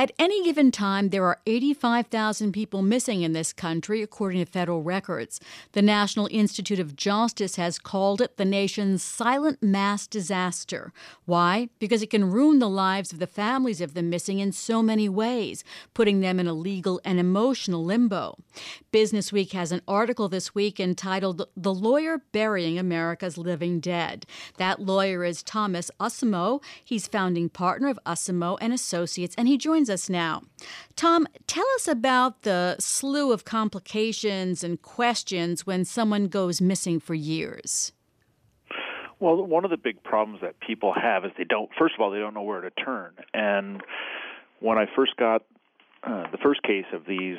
At any given time, there are 85,000 people missing in this country, according to federal records. The National Institute of Justice has called it the nation's silent mass disaster. Why? Because it can ruin the lives of the families of the missing in so many ways, putting them in a legal and emotional limbo. Business Week has an article this week entitled The Lawyer Burying America's Living Dead. That lawyer is Thomas Asimou. He's founding partner of Asimou and Associates, and he joins us now. Tom, tell us about the slew of complications and questions when someone goes missing for years. Well, one of the big problems that people have is they don't, first of all, they don't know where to turn. And when I first got uh, the first case of these,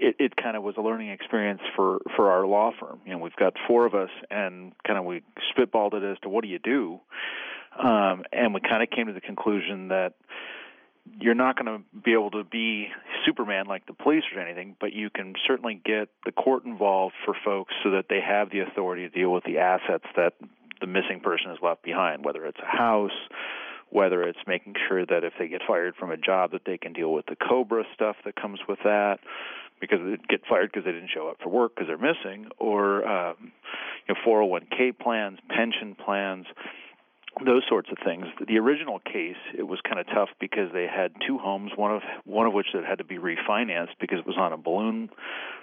it, it kind of was a learning experience for, for our law firm. You know, we've got four of us, and kind of we spitballed it as to what do you do, um, and we kind of came to the conclusion that you're not going to be able to be Superman like the police or anything, but you can certainly get the court involved for folks so that they have the authority to deal with the assets that the missing person has left behind, whether it's a house, whether it's making sure that if they get fired from a job that they can deal with the COBRA stuff that comes with that, because they get fired because they didn't show up for work because they're missing, or um, you know 401k plans, pension plans those sorts of things. The original case, it was kind of tough because they had two homes, one of one of which that had to be refinanced because it was on a balloon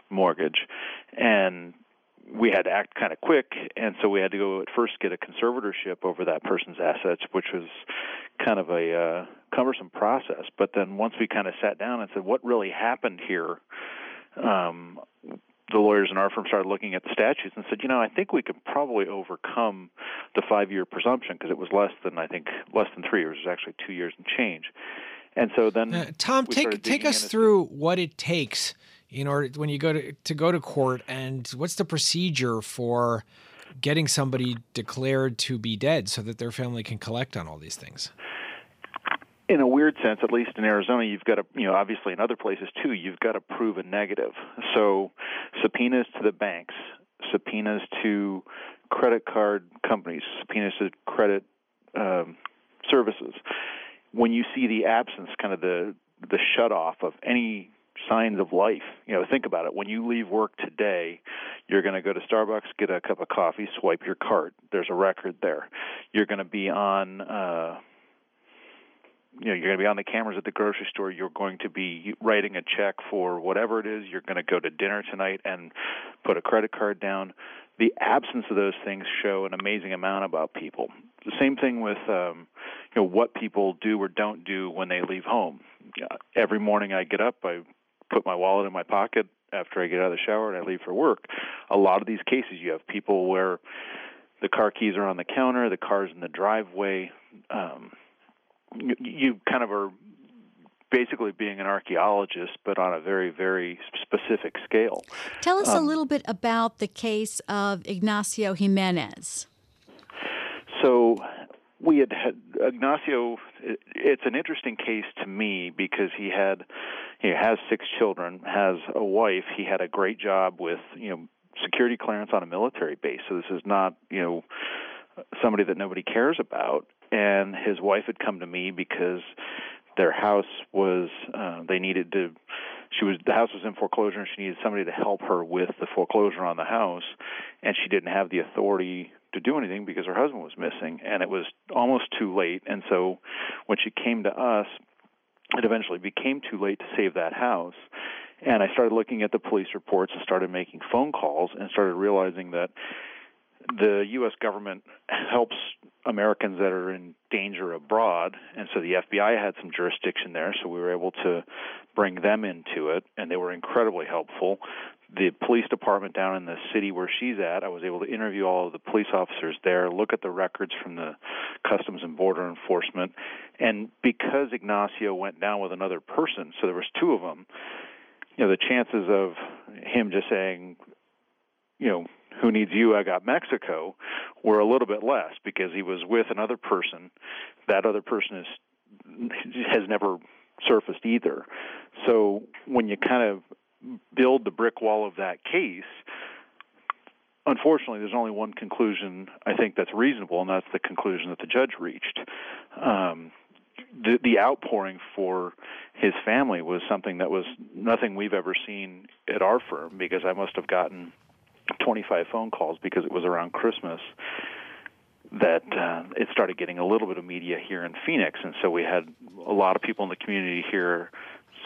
mortgage, and we had to act kind of quick, and so we had to go at first get a conservatorship over that person's assets, which was kind of a uh, cumbersome process. But then once we kind of sat down and said, what really happened here? Um, the lawyers in our firm started looking at the statutes and said, you know, I think we could probably overcome the five-year presumption because it was less than I think less than three years. It was actually two years and change. And so then, uh, Tom, take take us through what it takes in order when you go to to go to court, and what's the procedure for getting somebody declared to be dead so that their family can collect on all these things in a weird sense, at least in Arizona, you've got to, you know, obviously in other places too, you've got to prove a negative. So subpoenas to the banks, subpoenas to credit card companies, subpoenas to credit um, services. When you see the absence, kind of the the shut off of any signs of life. You know, think about it. When you leave work today, you're going to go to Starbucks, get a cup of coffee, swipe your card. There's a record there. You're going to be on uh, you know you're going to be on the cameras at the grocery store you're going to be writing a check for whatever it is you're going to go to dinner tonight and put a credit card down. The absence of those things show an amazing amount about people. The same thing with um you know what people do or don't do when they leave home. Every morning i get up i put my wallet in my pocket after i get out of the shower and i leave for work. A lot of these cases you have people where the car keys are on the counter the car's in the driveway um you, you kind of are basically being an archaeologist, but on a very, very specific scale. Tell us um, a little bit about the case of Ignacio Jimenez. So, we had, had Ignacio. It's an interesting case to me because he had, he has six children, has a wife. He had a great job with you know security clearance on a military base. So this is not you know somebody that nobody cares about and his wife had come to me because their house was uh, they needed to she was the house was in foreclosure and she needed somebody to help her with the foreclosure on the house and she didn't have the authority to do anything because her husband was missing and it was almost too late and so when she came to us it eventually became too late to save that house and I started looking at the police reports and started making phone calls and started realizing that the U.S. government helps Americans that are in danger abroad, and so the FBI had some jurisdiction there, so we were able to bring them into it, and they were incredibly helpful. The police department down in the city where she's at, I was able to interview all of the police officers there, look at the records from the Customs and Border Enforcement, and because Ignacio went down with another person, so there was two of them, you know, the chances of him just saying, you know, who needs you? I got Mexico, were a little bit less because he was with another person. That other person is has never surfaced either. So when you kind of build the brick wall of that case, unfortunately, there's only one conclusion I think that's reasonable, and that's the conclusion that the judge reached. Um, the the outpouring for his family was something that was nothing we've ever seen at our firm because I must have gotten 25 phone calls because it was around Christmas that uh, it started getting a little bit of media here in Phoenix, and so we had a lot of people in the community here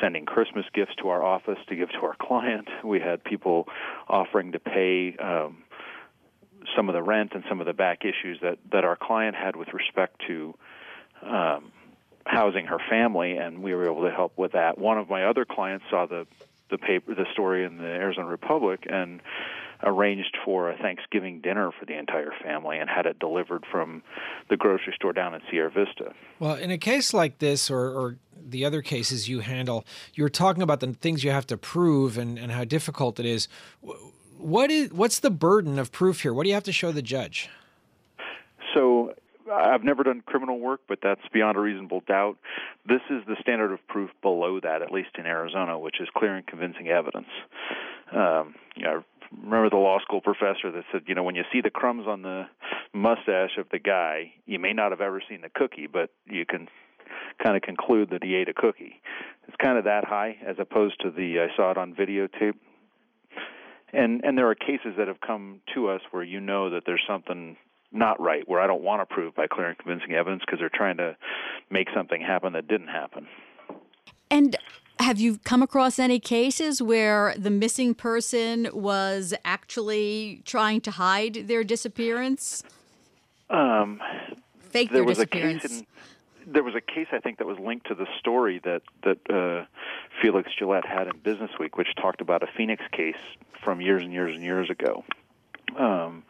sending Christmas gifts to our office to give to our client. We had people offering to pay um, some of the rent and some of the back issues that that our client had with respect to um, housing her family, and we were able to help with that. One of my other clients saw the the paper, the story in the Arizona Republic, and arranged for a Thanksgiving dinner for the entire family and had it delivered from the grocery store down in Sierra Vista. Well, in a case like this, or, or the other cases you handle, you're talking about the things you have to prove and, and how difficult it is. What is what's the burden of proof here? What do you have to show the judge? So I've never done criminal work, but that's beyond a reasonable doubt. This is the standard of proof below that, at least in Arizona, which is clear and convincing evidence. Um, you know, remember the law school professor that said, you know, when you see the crumbs on the mustache of the guy, you may not have ever seen the cookie, but you can kind of conclude that he ate a cookie. It's kind of that high as opposed to the I saw it on videotape. And and there are cases that have come to us where you know that there's something not right, where I don't want to prove by clear and convincing evidence because they're trying to make something happen that didn't happen. And have you come across any cases where the missing person was actually trying to hide their disappearance? Um, Fake there their was disappearance. a case in there was a case I think that was linked to the story that that uh, Felix Gillette had in Business Week, which talked about a Phoenix case from years and years and years ago. Um,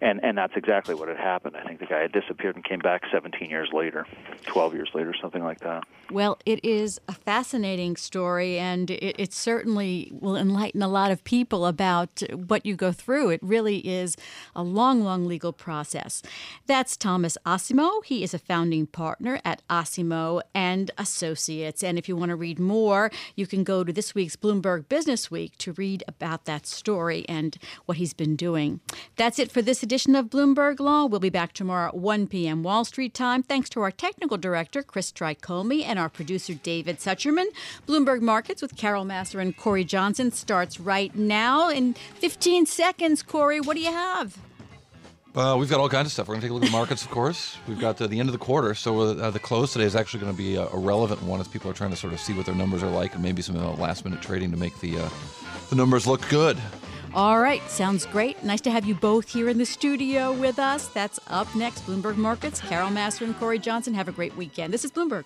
and and that's exactly what had happened. I think the guy had disappeared and came back 17 years later, 12 years later, something like that. Well, it is a fascinating story, and it, it, certainly will enlighten a lot of people about what you go through. It really is a long, long legal process. That's Thomas Asimou. He is a founding partner at Asimou and Associates. And if you want to read more, you can go to this week's Bloomberg Business Week to read about that story and what he's been doing. That's it for this edition of Bloomberg Law. We'll be back tomorrow at 1 p.m. Wall Street time. Thanks to our technical director, Chris Tricomi, and our producer, David Sucherman. Bloomberg Markets with Carol Massar and Corey Johnson starts right now. In 15 seconds, Corey, what do you have? Uh, we've got all kinds of stuff. We're going to take a look at the markets, of course. We've got uh, the end of the quarter, so uh, the close today is actually going to be a, a, relevant one as people are trying to sort of see what their numbers are like and maybe some uh, last-minute trading to make the uh, the numbers look good. All right, sounds great. Nice to have you both here in the studio with us. That's up next. Bloomberg Markets, Carol Massar and Corey Johnson. Have a great weekend. This is Bloomberg.